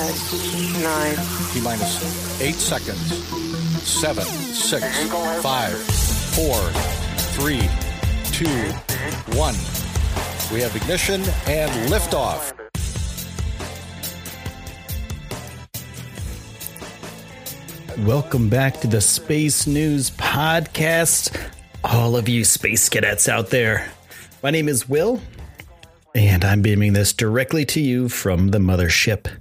Nine. T minus eight seconds. Seven, six, five, four, three, two, one. We have ignition and liftoff. Welcome back to the Space News Podcast, all of you space cadets out there. My name is Will, and I'm beaming this directly to you from the mothership.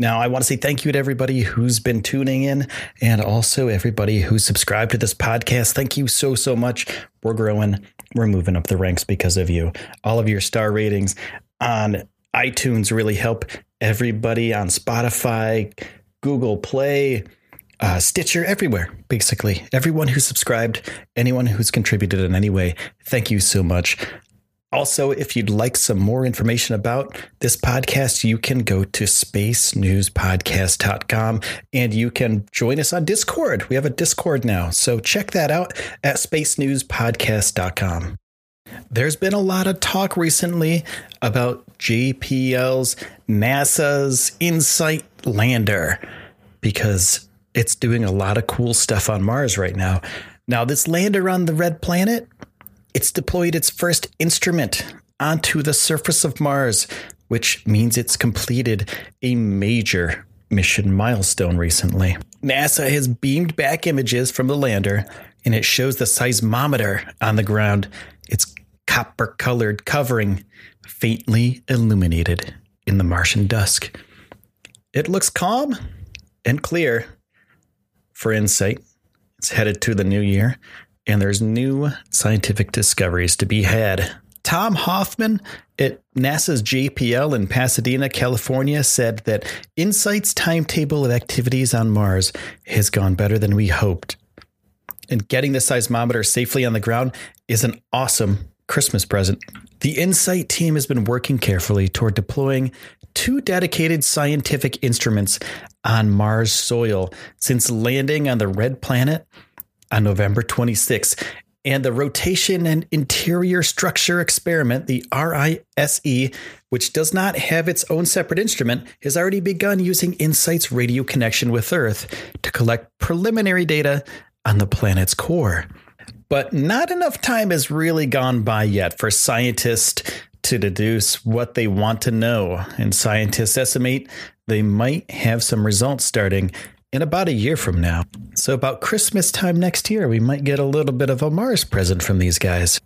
Now, I want to say thank you to everybody who's been tuning in and also everybody who's subscribed to this podcast. Thank you so, so much. We're growing, we're moving up the ranks because of you. All of your star ratings on iTunes really help everybody on Spotify, Google Play, uh, Stitcher, everywhere, basically. Everyone who subscribed, anyone who's contributed in any way, thank you so much. Also, if you'd like some more information about this podcast, you can go to spacenewspodcast.com and you can join us on Discord. We have a Discord now, so check that out at spacenewspodcast.com. There's been a lot of talk recently about JPL's NASA's InSight lander because it's doing a lot of cool stuff on Mars right now. Now, this lander on the red planet, it's deployed its first instrument onto the surface of Mars, which means it's completed a major mission milestone recently. NASA has beamed back images from the lander, and it shows the seismometer on the ground. It's copper colored covering, faintly illuminated in the Martian dusk. It looks calm and clear for InSight. It's headed to the new year, and there's new scientific discoveries to be had. Tom Hoffman at NASA's JPL in Pasadena, California, said that InSight's timetable of activities on Mars has gone better than we hoped. And getting the seismometer safely on the ground is an awesome Christmas present. The InSight team has been working carefully toward deploying two dedicated scientific instruments on Mars soil since landing on the red planet on November 26. And the Rotation and Interior Structure Experiment, the RISE, which does not have its own separate instrument, has already begun using InSight's radio connection with Earth to collect preliminary data on the planet's core. But not enough time has really gone by yet for scientists to deduce what they want to know. And scientists estimate they might have some results starting in about a year from now. So, about Christmas time next year, we might get a little bit of a Mars present from these guys.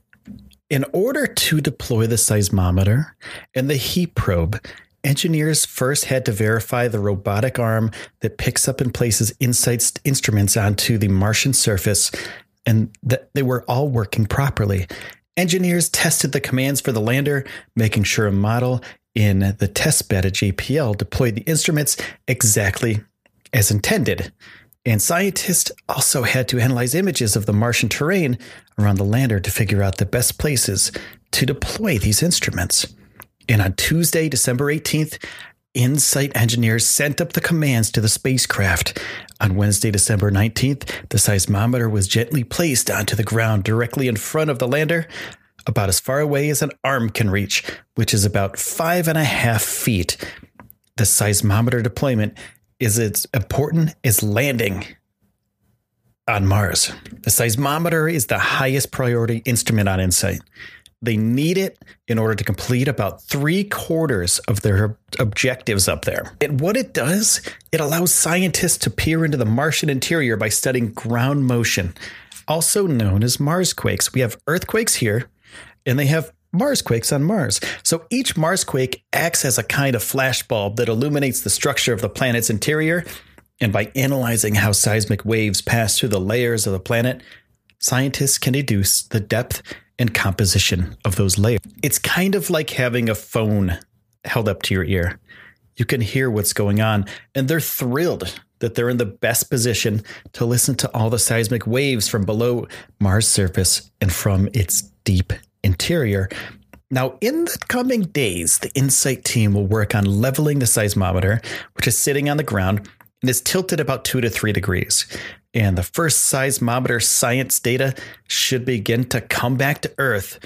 In order to deploy the seismometer and the heat probe, engineers first had to verify the robotic arm that picks up and places InSight's instruments onto the Martian surface and that they were all working properly. Engineers tested the commands for the lander, making sure a model in the test bed at JPL deployed the instruments exactly as intended. And scientists also had to analyze images of the Martian terrain around the lander to figure out the best places to deploy these instruments. And on Tuesday, December 18th, InSight engineers sent up the commands to the spacecraft. On Wednesday, December 19th, the seismometer was gently placed onto the ground directly in front of the lander, about as far away as an arm can reach, which is about five and a half feet. The seismometer deployment is as important as landing on Mars. The seismometer is the highest priority instrument on InSight. They need it in order to complete about three quarters of their objectives up there. And what it does, it allows scientists to peer into the Martian interior by studying ground motion, also known as Marsquakes. We have earthquakes here, and they have Marsquakes on Mars. So each Marsquake acts as a kind of flashbulb that illuminates the structure of the planet's interior. And by analyzing how seismic waves pass through the layers of the planet, scientists can deduce the depth and composition of those layers. It's kind of like having a phone held up to your ear. you can hear what's going on, and they're thrilled that they're in the best position to listen to all the seismic waves from below Mars' surface and from its deep interior. Now, in the coming days, the InSight team will work on leveling the seismometer, which is sitting on the ground and is tilted about two to three degrees. And the first seismometer science data should begin to come back to Earth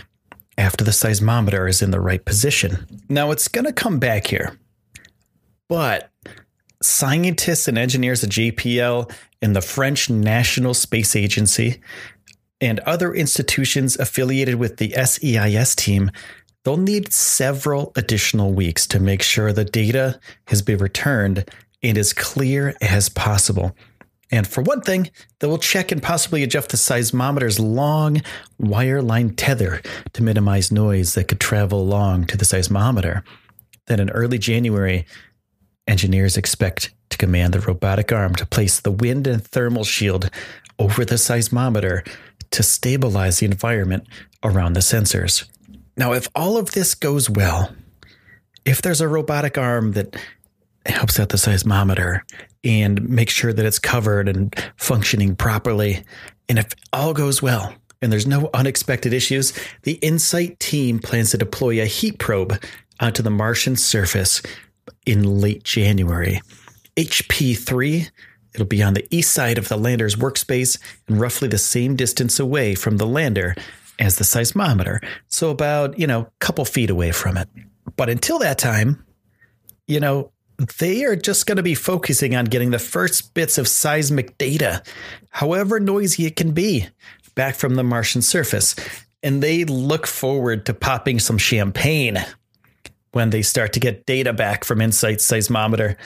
after the seismometer is in the right position. Now, it's going to come back here, but scientists and engineers at JPL and the French National Space Agency and other institutions affiliated with the SEIS team, they'll need several additional weeks to make sure the data has been returned and as clear as possible. And for one thing, they will check and possibly adjust the seismometer's long wire line tether to minimize noise that could travel along to the seismometer. Then in early January, engineers expect to command the robotic arm to place the wind and thermal shield over the seismometer to stabilize the environment around the sensors. Now, if all of this goes well, if there's a robotic arm that helps out the seismometer and makes sure that it's covered and functioning properly, and if all goes well and there's no unexpected issues, the InSight team plans to deploy a heat probe onto the Martian surface in late January. HP 3 It'll be on the east side of the lander's workspace and roughly the same distance away from the lander as the seismometer. So about, you know, a couple feet away from it. But until that time, you know, they are just going to be focusing on getting the first bits of seismic data, however noisy it can be, back from the Martian surface. And they look forward to popping some champagne when they start to get data back from InSight Seismometer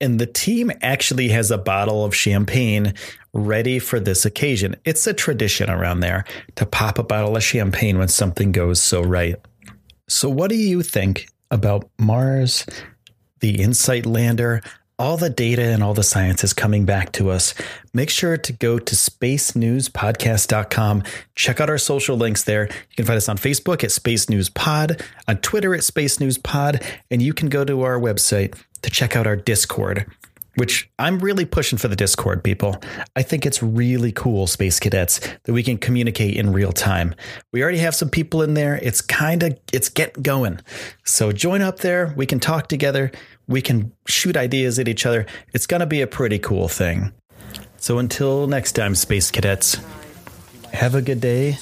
and the team actually has a bottle of champagne ready for this occasion. It's a tradition around there to pop a bottle of champagne when something goes so right. So, what do you think about Mars, the InSight lander, all the data and all the science is coming back to us. Make sure to go to spacenewspodcast.com. Check out our social links there. You can find us on Facebook at Space News Pod, on Twitter at Space News Pod, and you can go to our website to check out our Discord, which I'm really pushing for the Discord, people. I think it's really cool, Space Cadets, that we can communicate in real time. We already have some people in there. It's kind of it's getting going. So join up there. We can talk together. We can shoot ideas at each other. It's going to be a pretty cool thing. So until next time, Space Cadets, have a good day,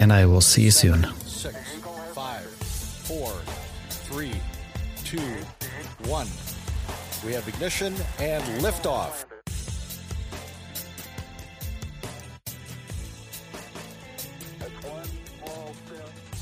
and I will see you soon. Six, five, four, three, two, one. We have ignition and liftoff. That's one small step